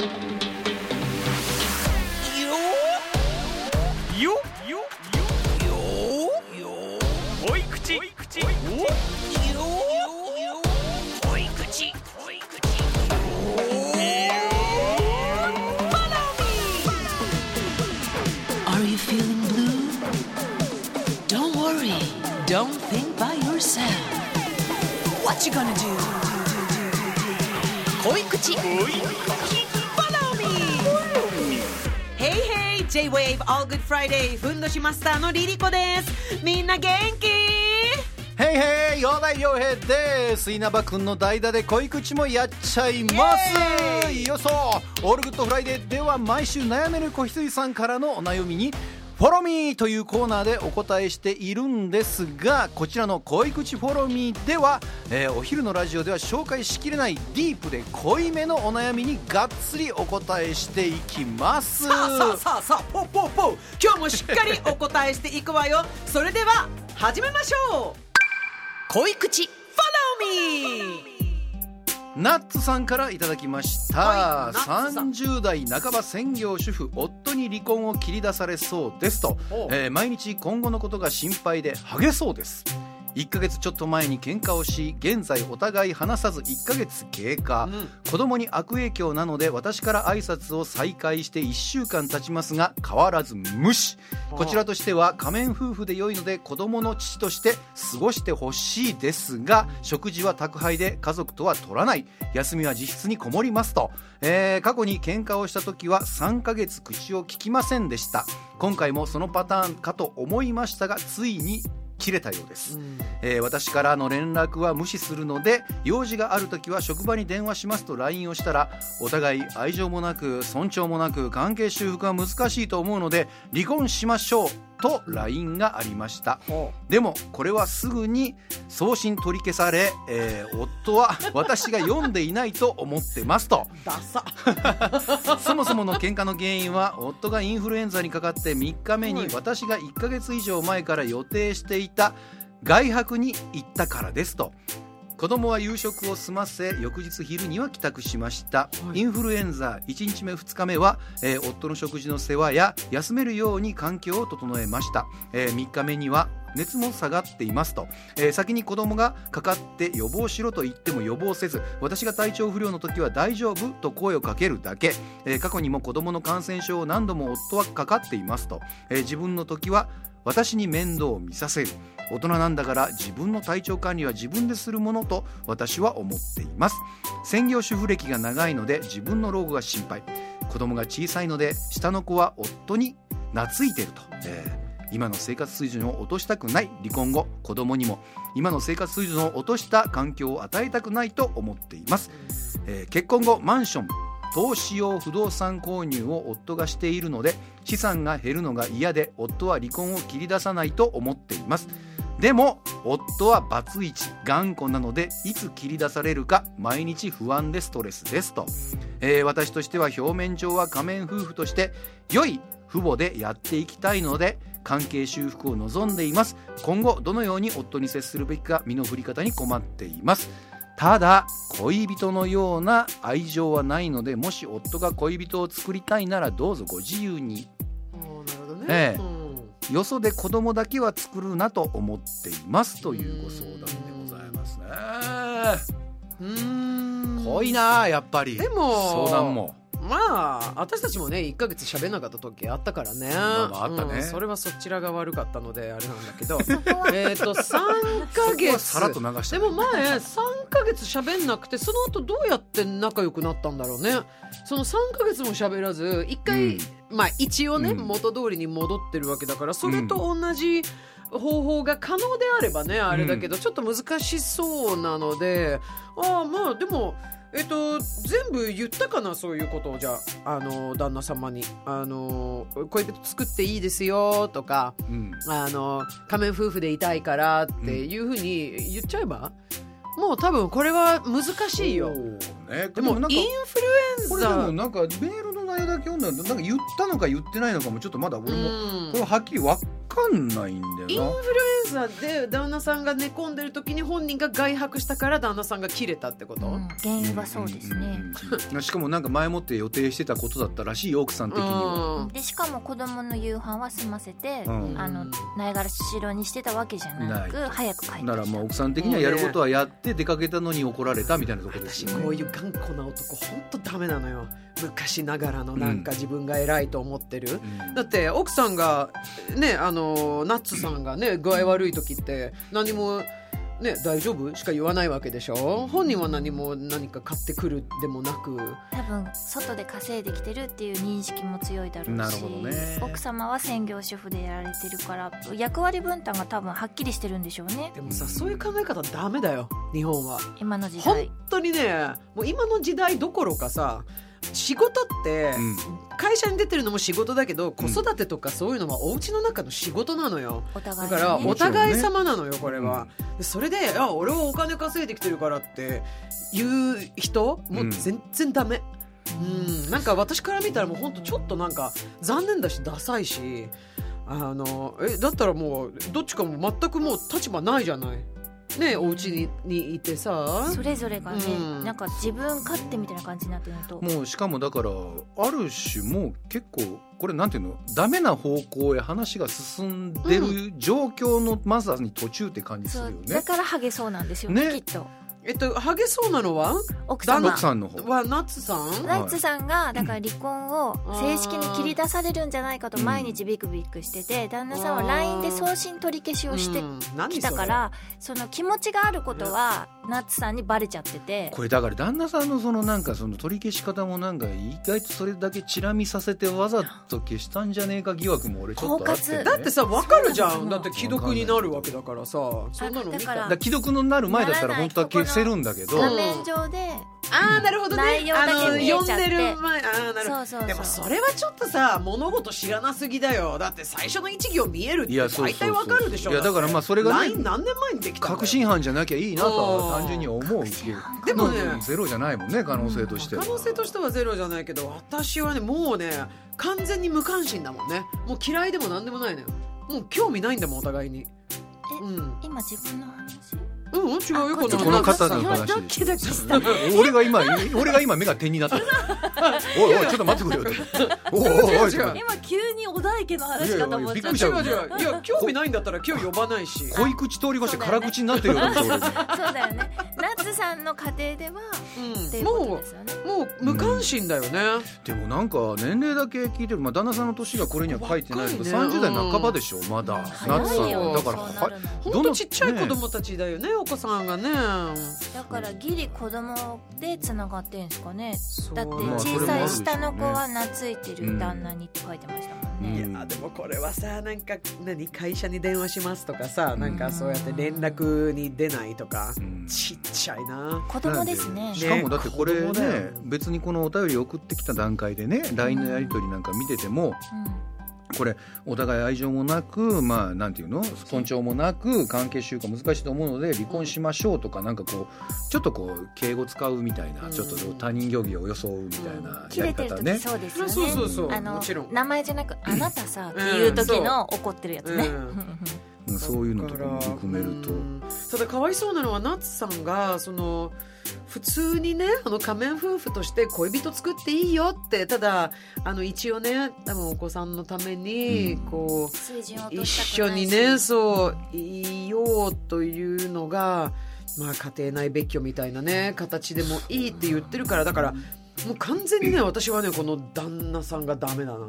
Don't. think by yourself. What you gonna do? 恋口恋口 J-Wave All Good Friday ふんどしマスターの LiLiCo です。みんな元気？へいへい、陽大陽平です。稲葉くんの代打で恋口もやっちゃいます。よそ、 All Good Friday では毎週悩める子羊さんからのお悩みに。 follow me というコーナーでお答えしているんですがこちらの恋口 follow me では、えーお昼のラジオでは紹介しきれないディープで濃いめのお悩みにがっつりお答えしていきます。さあさあさあさあポッポッポ今日もしっかりお答えしていくわよ。それでは始めましょう。恋口 Follow me ナッツさんからいただきました、はいナッツさん。30代半ば専業主婦夫に離婚を切り出されそうですと。えー毎日今後のことが心配でハゲそうです1ヶ月ちょっと前に喧嘩をし現在お互い話さず1ヶ月経過、ん。子供に悪影響なので私から挨拶を再開して1週間経ちますが変わらず無視。こちらとしては仮面夫婦で良いので子供の父として過ごしてほしいですが食事は宅配で家族とは取らない。休みは自室にこもりますと、えー過去に喧嘩をした時は3ヶ月口を聞きませんでした。今回もそのパターンかと思いましたがついに切れたようです、えー私からの連絡は無視するので用事がある時は職場に電話しますと LINE をしたらお互い愛情もなく尊重もなく関係修復は難しいと思うので離婚しましょうと LINE がありました。でもこれはすぐに送信取り消され、えー夫は 私が読んでいないと思ってますと。そもそもの喧嘩の原因は夫がインフルエンザにかかって3日目にはい。私が1ヶ月以上前から予定していた外泊に行ったからですと子供は夕食を済ませ翌日昼には帰宅しました、はい。インフルエンザ1日目2日目は、えー夫の食事の世話や休めるように環境を整えました、え3日目には熱も下がっていますと、えー先に子供がかかって予防しろと言っても予防せず私が体調不良の時は大丈夫と声をかけるだけ、えー過去にも子供の感染症を何度も夫はかかっていますと、えー自分の時は私に面倒を見させる。大人なんだから自分の体調管理は自分でするものと私は思っています。専業主婦歴が長いので自分の老後が心配。子供が小さいので下の子は夫に懐いてると、えー今の生活水準を落としたくない。離婚後子供にも。今の生活水準を落とした環境を与えたくないと思っています、えー結婚後マンション投資用不動産購入を夫がしているので資産が減るのが嫌で夫は離婚を切り出さないと思っています。でも夫はバツイチ頑固なのでいつ切り出されるか毎日不安でストレスですと、えー私としては表面上は仮面夫婦として良い父母でやっていきたいので関係修復を望んでいます。今後どのように夫に接するべきか身の振り方に困っています。ただ恋人のような愛情はないのでもし夫が恋人を作りたいならどうぞご自由に。よそで子供だけは作るなと思っていますというご相談でございますね。うーん。濃いなやっぱり。でも相談もまあ私たちもね1ヶ月喋んなかった時あったからね、まあったね。うんそれはそちらが悪かったのであれなんだけど。えっと3ヶそこは月さらっと流したね。でも前3ヶ月喋んなくてその後どうやって仲良くなったんだろうね。その3ヶ月も喋らず1回、うん。まあ一応ね、うん。元通りに戻ってるわけだからそれと同じ方法が可能であればねあれだけど、ちょっと難しそうなのでああまあでもえっと、全部言ったかなそういうことをじゃあ。あの旦那様に。あの恋人作っていいですよとかうん。あの仮面夫婦でいたいからっていうふうに言っちゃえば、もう多分これは難しいよ。ね。でもなんかインフルエこれでンザもなんかメールの内容だけ読んだらなんか言ったのか言ってないのかもちょっとまだ俺も、うん。これははっきりわかんないんだインよフルエンザで旦那さんが寝込んでる時に本人が外泊したから旦那さんが切れたってこと、うん原因なはそうですね、んうん。うん。しかもなんか前もって予定してたことだったらしいよ奥さん的には。うん。でしかも子供の夕飯は済ませて、うん。あのないがらしろにしてたわけじゃなく早く帰ってきた。ならまあ奥さん的にはやることはやって出かけたのに怒られたみたいなところです私よね。こういう頑固な男本当ダメなのよ。昔ながらのなんか自分が偉いと思ってる、うん。だって奥さんがねあのナッツさんがね具合悪い時って何もね大丈夫？しか言わないわけでしょ？本人は何も何か買ってくるでもなく。多分外で稼いできてるっていう認識も強いだろうしなるほどね。奥様は専業主婦でやられてるから役割分担が多分はっきりしてるんでしょうね。でもさそういう考え方ダメだよ日本は。今の時本代当にねもう今の時代どころかさ仕事ってうん。会社に出てるのも仕事だけど子育てとかそういうのはお家の中の仕事なのよ。お互いだからお互い様なのよこれは、でそれで「あ俺はお金稼いできてるから」って言う人もう全然ダメ。うん、なんか私から見たらもう本当ちょっとなんか残念だしダサいしあのえだったらもうどっちかも全くもう立場ないじゃないねお家ににいてさ。それぞれがね、うん。なんか自分勝手みたいな感じになってるのと。もうしかもだからある種もう結構これなんていうの？ダメな方向へ話が進んでる状況のまさに途中って感じするよね。だ。からハゲそうなんですよねね。きっとえっとハゲそうなのは？奥様。奥さんの方。はナッツさん？ナッツさんがだから離婚を正式に切り出されるんじゃないかと毎日ビクビクしてて旦那さんは LINE で送信取り消しをしてきたからその気持ちがあることはナッツさんにバレちゃってて。これだから旦那さんのそのなんかその取り消し方もなんか意外とそれだけチラ見させてわざと消したんじゃねえか疑惑も俺ちょっとあって、ね、だってさ分かるじゃん。だって既読になるわけだからさそんなの見ただから既読のなる前だったら本当は消せるんだけど画面上でああなるほどね。内容だけあの見えちゃって読んでる前ああなるほど。そうそうそうでもそれはちょっとさ物事知らなすぎだよ。だって最初の一行見えるっていやそう大体わかるでしょ。いやだからまあそれがね何年前にできた確信犯じゃなきゃいいなとはうん単純に思うけどでもねゼロじゃないもんね可能性としては。可能性としてはゼロじゃないけど私はねもうね完全に無関心だもんね。もう嫌いでも何でもないのよ。もう興味ないんだもんお互いに。うん。今自分の話？うん違うよあこの方今の話 俺が今俺が今目が点になったおいおいちょっと待ってくれよ おいおいおい今急に小田池の話かと思っちゃった。違う違ういや興味ないんだったら今日呼ばないし。濃い口通り越して辛口になってるよ俺 そうだよねナッツさんの家庭ではもうもう無関心だよね、でもなんか年齢だけ聞いてる、まあ、旦那さんの年がこれには書いてないけど、若いね30代半ばでしょまだ、早夏さんい。よだからほんとちっちゃい子供たちだよねお子さんがね。だからギリ子供でつながってんすかね。だって小さい下の子は懐いてる旦那にって書いてましたもんね、うん。いやでもこれはさなんか何会社に電話しますとかさなんかそうやって連絡に出ないとかうん。ちっちゃいな。子供ですね。しかもだってこれねね別にこのお便り送ってきた段階でね LINE のやり取りなんか見ててもこれお互い愛情もなくまあなんていうの？尊重もなく関係修化難しいと思うので離婚しましょうとかなんかこうちょっとこう敬語使うみたいな、うん。ちょっと他人行儀を装うみたいな切やり方ね。そうですよね。そうそうそう。あの名前じゃなく「あなたさ」っていう時の怒ってるやつね、うんうんそういうのとかも含めると。う。んただかわいそうなのはナッツさんがその普通にねあの仮面夫婦として恋人作っていいよってただあの一応ね多分お子さんのためにうん。こう、水準を落一緒にねそういようというのが、まあ、家庭内別居みたいなね形でもいいって言ってるからだからもう完全にね私はねこの旦那さんがダメだな。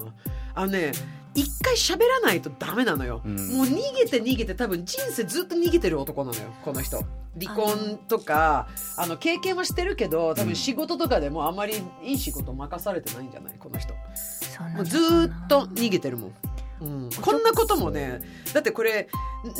あのね一回喋らないとダメなのよ、うん。もう逃げて逃げて多分人生ずっと逃げてる男なのよこの人。離婚とかあの経験はしてるけど多分仕事とかでもあまりいい仕事任されてないんじゃないこの人。もうずーっと逃げてるもん、うん、こんなこともねだってこれ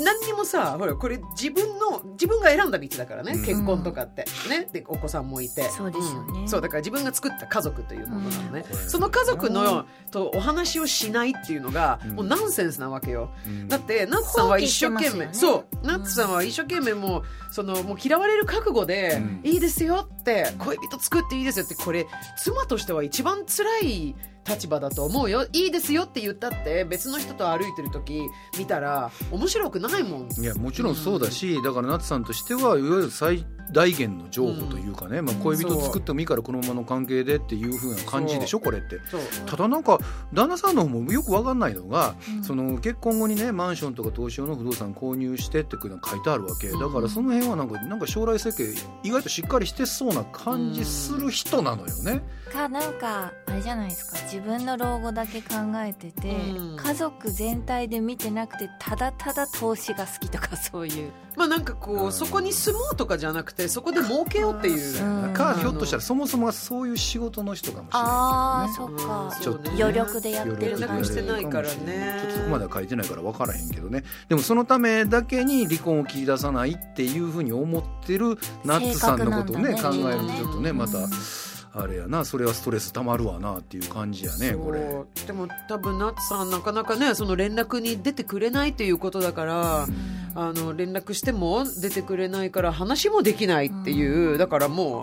何にもさほらこれ自分の自分が選んだ道だからね、うん。結婚とかって。ね。でお子さんもいて。そうですよね。ん。そうだから自分が作った家族というものなのね、うん。その家族のとお話をしないっていうのが、うん。もうナンセンスなわけよ。うん。だってナッツさんは一生懸命、ね。そう。ナッツさんは一生懸命もうそのもう嫌われる覚悟で、うん。いいですよって恋人作っていいですよってこれ妻としては一番辛い立場だと思うよ。いいですよって言ったって別の人と歩いてる時見たら面白くないもん。いやもちろんそうだし、だから夏さんとしてはいわゆる最大限の情報というかね、まあ、恋人作ってもいいからこのままの関係でっていう風な感じでしょこれって。ただなんか旦那さんの方もよく分かんないのが、うん。その結婚後にねマンションとか投資用の不動産購入してって書いてあるわけ。だからその辺はなんかなんか将来設計意外としっかりしてそうな感じする人なのよね。かなんかあれじゃないですか。自分の老後だけ考えてて、うん。家族全体で見てなくてただただ投資が好きとかそういう。まあなんかこうそこに住もうとかじゃなくてそこで儲けようっていう、うん。かひょっとしたらそもそもがそういう仕事の人かもしれああないけどね。そっか、ちょっとね。余力でやってる余力で感じしてないからね。ちょっとそこまでは書いてないから分からへんけどね。でもそのためだけに離婚を切り出さないっていうふうに思ってるナッツさんのことをね考性格なんだね。えるとちょっとねうんまたあれやなそれはストレスたまるわなっていう感じやねこれ。でも多分ナッツさんなかなかねその連絡に出てくれないっていうことだから、あの連絡しても出てくれないから話もできないっていう、だからもう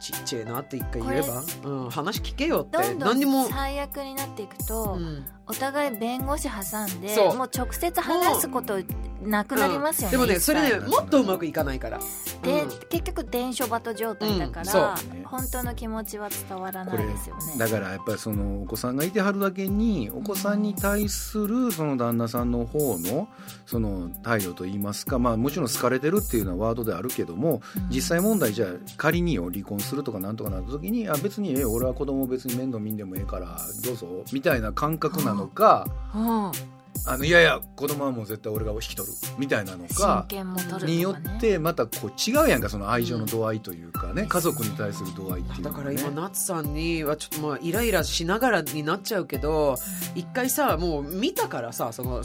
ちっちゃいなって一回言えば、うん、話聞けよって。どんど何にも。ん、最悪になっていくと、うん。お互い弁護士挟んでもう直接話すことなくなりますよね、でもねそれねもっとうまくいかないから。で、うん。結局伝書バト状態だから、本当の気持ちは伝わらないですよね。だからやっぱりそのお子さんがいてはるだけにお子さんに対するその旦那さんの方のその態度といいますか、まあ、もちろん好かれてるっていうのはワードであるけども実際問題じゃあ仮によ離婚するとかなんとかなった時にあ別にええ俺は子供別に面倒見んでもええからどうぞみたいな感覚なのかうんあのいやいや子供はもう絶対俺が引き取るみたいなの親か。権も取るとか、ね、によってまたこう違うやんかその愛情の度合いというかね、家族に対する度合いっていうね。だから今ナッツさんにはちょっとまあイライラしながらになっちゃうけど一回さもう見たからさその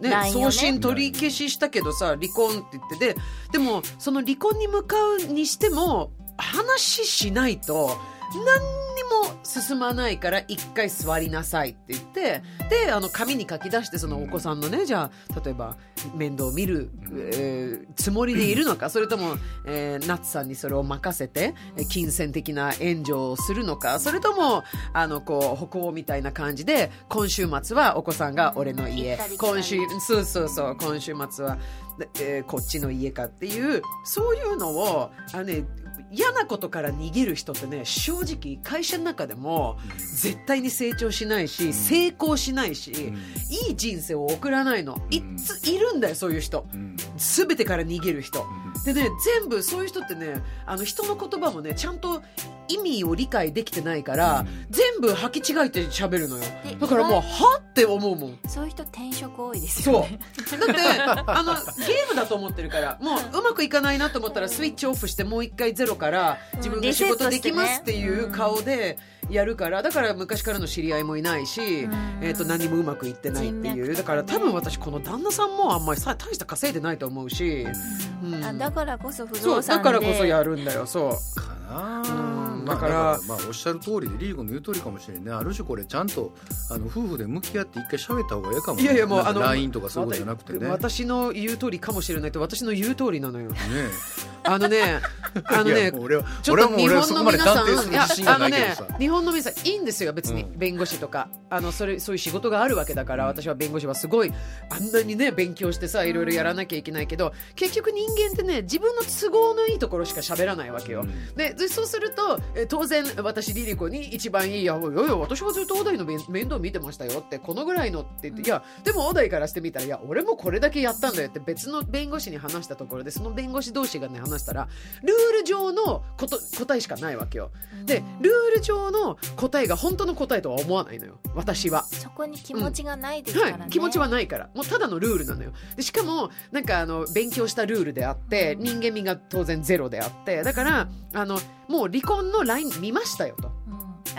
ねね。送信取り消ししたけどさ離婚って言ってででもその離婚に向かうにしても話しないと何にも進まないから一回座りなさいって言ってであの紙に書き出してそのお子さんのねじゃあ例えば面倒を見る、えーつもりでいるのかそれとも、えーナツさんにそれを任せて金銭的な援助をするのかそれともあのこう北欧みたいな感じで今週末はお子さんが俺の家今週そうそうそう今週末は、えーこっちの家かっていうそういうのをあのね嫌なことから逃げる人ってね正直会社の中でも絶対に成長しないし成功しないし、いい人生を送らないの。いついるんだよそういう人。うん。全てから逃げる人。でね全部そういう人ってねあの人の言葉もねちゃんと意味を理解できてないから、全部履き違えて喋るのよ。でだからもうはって思うもん。そういう人転職多いですそう。よ ねだってあのゲームだと思ってるからもううまくいかないなと思ったらスイッチオフしてもう一回ゼロから自分が仕事できますっていう顔でやるからだから昔からの知り合いもいないし、うん。えー、と何もうまくいってないって人いう、だから多分私この旦那さんもあんまりさ大した稼いでないと思うし、うん。あだからこそ不そう動産でだからこそやるんだよ。そう。かなうん。まあ、だかららまあおっしゃる通りでリーグの言う通りかもしれんね。ある種これちゃんとあの夫婦で向き合って一回喋った方がいいかもね。いやいやもうあの LINE とかそういうことじゃなくてね。ね私の言う通りかもしれないと私の言う通りなのよ。あのねあのいね俺はちょっと日本の皆さん、いやあのね日本の皆さんいいんですよ別に、うん。弁護士とか。あのそれそういう仕事があるわけだから、私は弁護士はすごいあんなにね勉強してさいろいろやらなきゃいけないけど結局人間ってね自分の都合のいいところしか喋らないわけよ。ででそうするとえ当然私リリコに一番いい「いやいやいや私はずっと小田井の面面倒見てましたよ」ってこのぐらいのって言って「いやでも小田井からしてみたらいや俺もこれだけやったんだよ」って別の弁護士に話したところでその弁護士同士がね話したらルール上のこと答えしかないわけよ。でルール上の答えが本当の答えとは思わないのよ。私は。そこに気持ちがないですからね、はい、気持ちはないから。もうただのルールなのよ。でしかもなんかあの勉強したルールであって人間味が当然ゼロであって。だからあのもう離婚のライン見ましたよと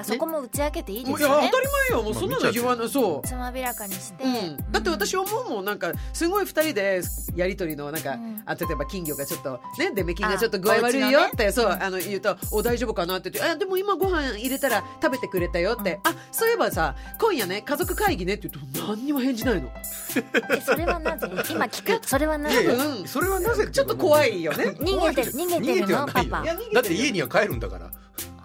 そこも打ち明けていいでもういや当すよねたり前よ。もうそんなの言わないそう。つまびらかにして、うん、だって私思うもんなんかすごい二人でやり取りのなんか、うん。あ例えば金魚がちょっとねデメキンがちょっとあ具合悪いよって、そうあの言うと「お大丈夫かな?」って言って「あでも今ご飯入れたら食べてくれたよ」って「あそういえばさ今夜ね家族会議ね」って言うと何にも返事ないの、えそれはなぜ？今聞く。それはなぜ？うん。それはなぜ？ちょっと怖いよね。逃げてる逃げてるのパパ。いや逃げてるだって家には帰るんだから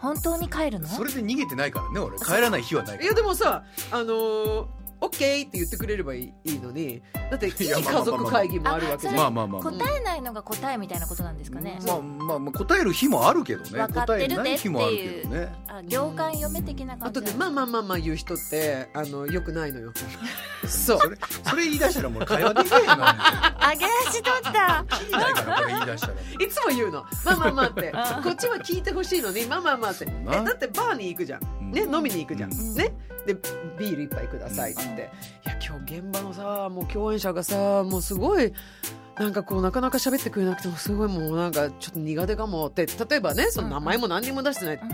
本当に帰るの？それで逃げてないからね俺。帰らない日はないから。いやでもさあのーオッケーって言ってくれればいいいいのにだっていい家族会議もあるわけじゃん。まあまあまあまあ。答えないのが答えみたいなことなんですかね、まあまあまあ答える日もあるけどね。分かってるで答えない日もあるけどね。あ行間読め的なあ感じ。とねまあまあまあまあ言う人ってあのよくないのよ。そうそれそれ言い出したらもう会話できないのあげ足取った。いいないからこれ言い出したら。いつも言うの。まあまあまあって。こっちは聞いてほしいのに、まあまあまあって。え、な。だってバーに行くじゃん。ね、飲みに行くじゃん。うん。ね。で、ビール一杯くださいって言って。いや、今日現場のさ、もう共演者がさ、もうすごい、なんかこう、なかなか喋ってくれなくても、すごいもうなんか、ちょっと苦手かもって、例えばね、その名前も何にも出してないって。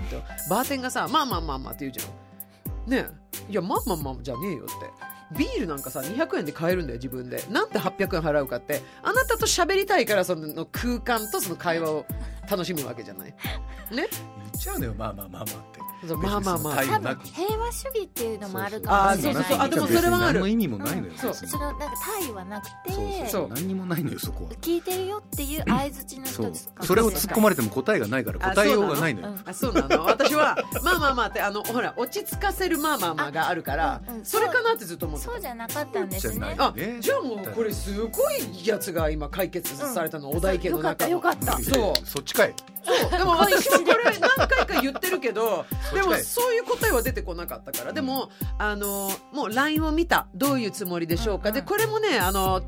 バーテンがさ、まあまあまあまあって言うじゃん。ね。いや、まあまあまあじゃねえよって。ビールなんかさ200円で買えるんだよ自分で。なんで800円払うかって。あなたと喋りたいからその空間とその会話を楽しむわけじゃない。ね。言っちゃうのよ。まあまあまあまあってまあまあまあ。多分平和主義っていうのもあるかもしれない。そうそうあでもそれはある。何の意味もないのよそうそのなんか対はなくてそう何にもないのよそこは。聞いてるよっていう相づちの一そう。つそれを突っ込まれれても答えがないから答えようがないのよ。うん。あそうなの？私はまあまあまあってあのほら落ち着かせるまあまあまあがあるからあうんうん。それかなってずっと思ってた。そうじゃなかったんですね。そうじゃないあねじゃあもうこれすごいやつが今解決されたの、お題家の中の。よかったよかった。そう。そっちかい。そう。でも私もこれ何回か言ってるけどでもそうい。う答えは出てこなかったから。でもあのもう LINE を見た。どういうつもりでしょうか、うんうん。でこれもねあの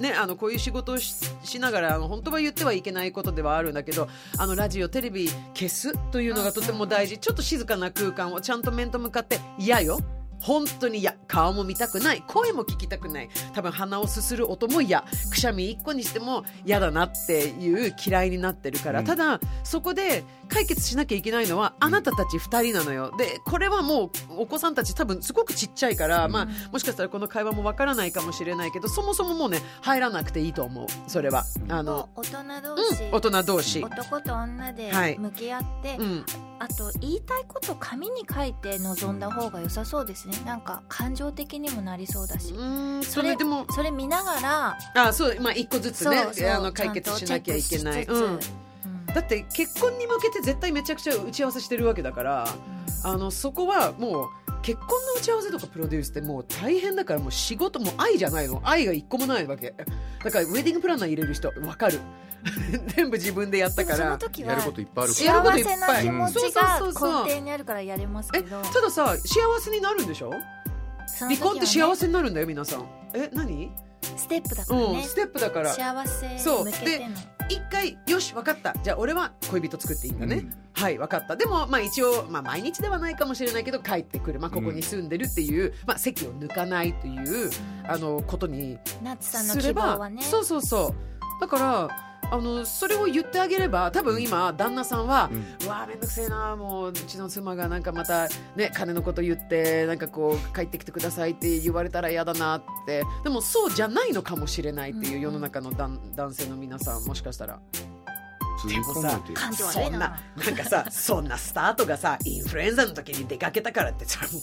ね、あのこういう仕事をししながらあの本当は言ってはいけないことではあるんだけどあのラジオテレビ消すというのがとても大事。ちょっと静かな空間をちゃんと面と向かって嫌よ本当に嫌顔も見たくない声も聞きたくない。多分鼻をすする音も嫌。くしゃみ一個にしても嫌だなっていう嫌いになってるから、うん。ただそこで解決しなきゃいけないのはあなたたち2人なのよ。でこれはもうお子さんたち多分すごくちっちゃいから、まあ、もしかしたらこの会話もわからないかもしれないけどそもそももうね入らなくていいと思う。それは。あの、大人同うん。士、大人同士、男と女ではい。向き合って、うん、あと言いたいこと紙に書いて臨んだ方が良さそうですねなんか感情的にもなりそうだし、うんそそれれでもそれ見ながらあそうまあ一個ずつねあの解決しなきゃいけない、うん。だって結婚に向けて絶対めちゃくちゃ打ち合わせしてるわけだからあのそこはもう結婚の打ち合わせとかプロデュースってもう大変だからもう仕事もう愛じゃないの。愛が一個もないわけ。だからウェディングプランナー入れる人わかる。全部自分でやったから。やることいっぱいあるかやることい幸っぱいせな気持ちそうがそうそうそう根底にあるからやれますけえどたださ幸せになるんでしょ？ね。離婚って幸せになるんだよ皆さん。え何？ステップだからね。うんステップだから。幸せそうに向けての一回よし分かった。じゃあ俺は恋人作っていいんだね、うん。はい分かった。でもまあ一応、まあ、毎日ではないかもしれないけど帰ってくる、まあ、ここに住んでるっていう、まあ、席を抜かないというあのことにナッツさんの希すれば望はね。そうそうそう。だからあのそれを言ってあげれば多分今旦那さんは、うん。うわーめんどくせえなもううちの妻がなんかまたね金のこと言ってなんかこう帰ってきてくださいって言われたら嫌だなって。でもそうじゃないのかもしれないっていう世の中の男男性の皆さんもしかしたら。普通に考えて感情悪そんな。いな。なんかさそんなスタートがさインフルエンザの時に出かけたからってさもう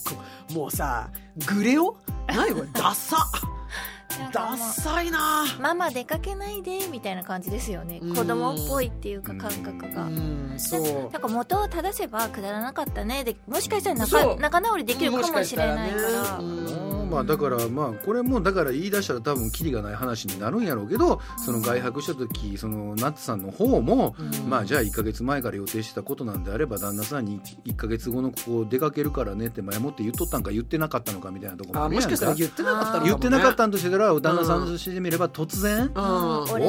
こもうさグレオ何これダッサダサいな。ママ出かけないでみたいな感じですよね。うん。子供っぽいっていうか感覚うがんそう。なんか元を正せばくだらなかったね。でもしかしたら仲仲直りできるかもしれないから。まあだからまあこれもだから言い出したら多分キリがない話になるんやろうけどその外泊した時そのナッツさんの方もうん。まあじゃあ1か月前から予定してたことなんであれば旦那さんに1か月後のここ出かけるからねって前もって言っとったんか言ってなかったのかみたいなところもあもしかしたらか言ってなかったのかも、ね、言ってなかったんとしてたら旦那さんとしてみれば突然？うん。俺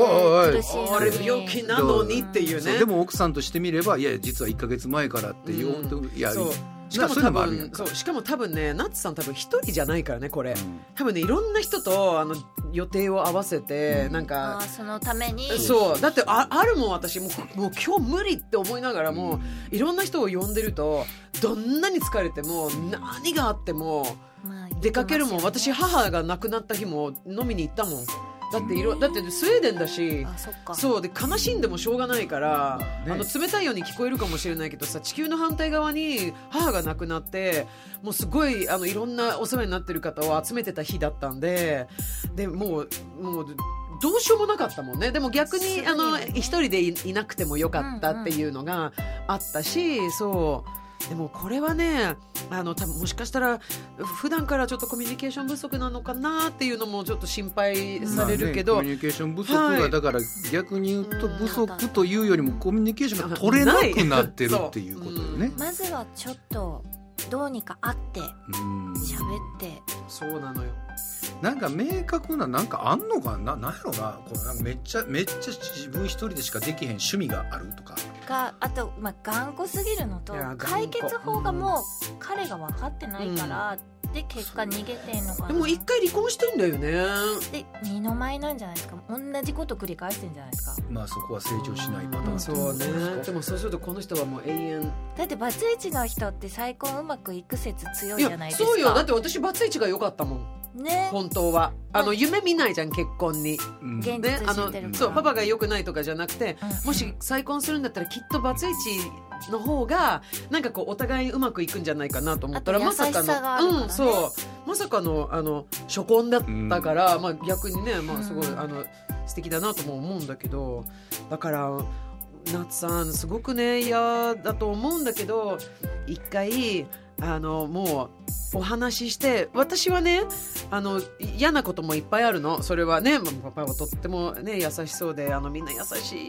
病気なのにっていうね。でも奥さんとしてみればいや実は1か月前からって言おうと、いやそう。しかも多分そう。しかも多分ねナッツさん多分一人じゃないからねこれ、うん。多分ねいろんな人とあの予定を合わせて、なんあかーそのために。そう。だってああるもん私。もうもう今日無理って思いながらも、いろんな人を呼んでるとどんなに疲れても何があってもまあ出かけるもん、私母が亡くなった日も飲みに行ったもん。だっていろだってスウェーデンだし。あそう。で悲しんでもしょうがないから、ね。あの冷たいように聞こえるかもしれないけどさ地球の反対側に母が亡くなってもうすごいあのいろんなお世話になってる方を集めてた日だったんででもうもうどうしようもなかったもんね。でも逆ににあの一人でいいなくてもよかったっていうのがあったし、そうでもこれはねあの多分もしかしたら普段からちょっとコミュニケーション不足なのかなっていうのもちょっと心配されるけど、まあねコミュニケーション不足はい。がだから逆に言うとうん不足というよりもコミュニケーションが取れなくなってるっていうことよね。まずはちょっとどうにか会ってうん。喋って。そうなのよ。なんか明確ななんかあんのかななんやろな？このなんかめっちゃめっちゃ自分一人でしかできへん趣味があるとかがあと、まあ、頑固すぎるのと解決法がもう彼が分かってないから、で結果逃げてんのかな。でも一回離婚してんだよね。で二の舞なんじゃないですか。同じこと繰り返してんじゃないですか。まあそこは成長しないパターン。うん。そうねですか。でもそうするとこの人はもう永遠。だってバツイチの人って再婚うまくいく説強いいじゃないですか。そうよ。だって私バツイチが良かったもんね。本当は。あの夢見ないじゃん結婚に。うん。現ねあの実知ってるから。そうパパが良くないとかじゃなくてうん。もし再婚するんだったらきっとバツイチの方がなんかこうお互いうまくいくんじゃないかなと思ったらあとまさか優しさがあるからね。のうんそう。まさかのあの初婚だったから、まあ逆にねまあすごいうんあの素敵だなとも思うんだけどだから夏さんすごくね嫌だと思うんだけど一回あのもうお話しして私はねあの嫌なこともいっぱいあるの。それはねまあパパはとってもね優しそうであのみんな優しい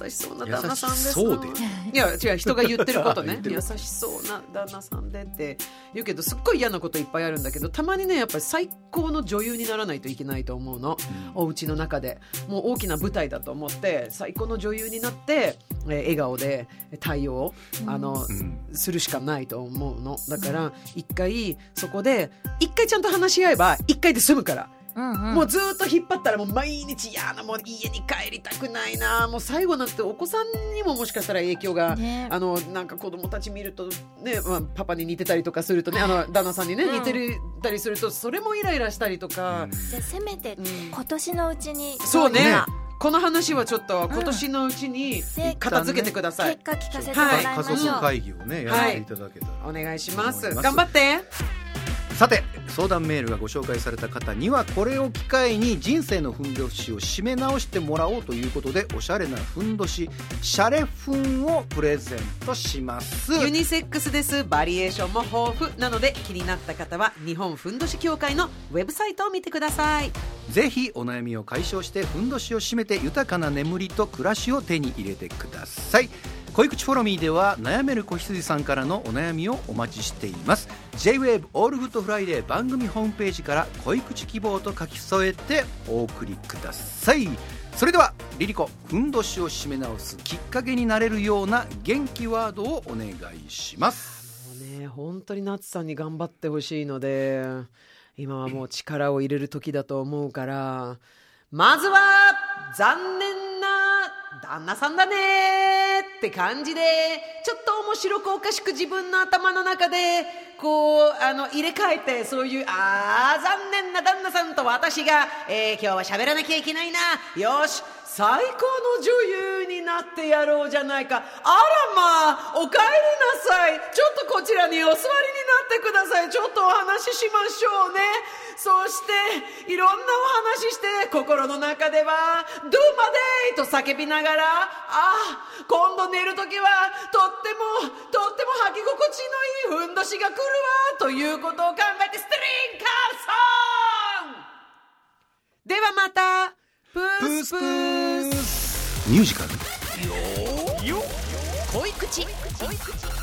優しそうな旦那さんです。優しそうで？いや違う人が言ってることね。優しそうな旦那さんでって言うけどすっごい嫌なこといっぱいあるんだけどたまにねやっぱり最高の女優にならないといけないと思うの。お家の中で。もう大きな舞台だと思って最高の女優になって、えー笑顔で対応、あのうん。するしかないと思うの。だから一回そこで一回ちゃんと話し合えば一回で済むから。うんうん。もうずーっと引っ張ったらもう毎日嫌なもう家に帰りたくないなもう最後なんてお子さんにももしかしたら影響が、ね。あのなんか子供たち見るとね、まあ、パパに似てたりとかするとねあの旦那さんにね、うん。似てるたりするとそれもイライラしたりとか、じゃあせめてうん。今年のうちにそうね。どにかこの話はちょっと今年のうちにで片付けてください、結果聞かせてもらい家ましょう、族会議をねやっていただけたら、お願いします。頑張ってさて相談メールがご紹介された方にはこれを機会に人生のふんどしを締め直してもらおうということでおしゃれなふんどしシャレふんをプレゼントします。ユニセックスです。バリエーションも豊富なので気になった方は日本ふんどし協会のウェブサイトを見てください。ぜひお悩みを解消してふんどしを締めて豊かな眠りと暮らしを手に入れてください恋口フォロミーでは悩める子羊さんからのお悩みをお待ちしています。J-WAVE All Good Friday 番組ホームページから恋口希望と書き添えてお送りください。それでは LiLiCo ふんどしを締め直すきっかけになれるような元気ワードをお願いします。もうね本当に夏さんに頑張ってほしいので今はもう力を入れる時だと思うからまずは残念旦那さんだねって感じでちょっと面白くおかしく自分の頭の中でこうあの入れ替えてそういうあー残念な旦那さんと私が、えー今日は喋らなきゃいけないな。よし最高の女優になってやろうじゃないか。あらまあお帰りなさい。ちょっとこちらにお座りになってください。ちょっとお話ししましょうね。そしていろんなお話しして心の中では「どうまで!」と叫びながらああ今度寝る時はとってもとっても履き心地のいいふんどしが来るわということを考えてストリンカーソン!ではまたプースプースミュージカル。よ恋口。恋口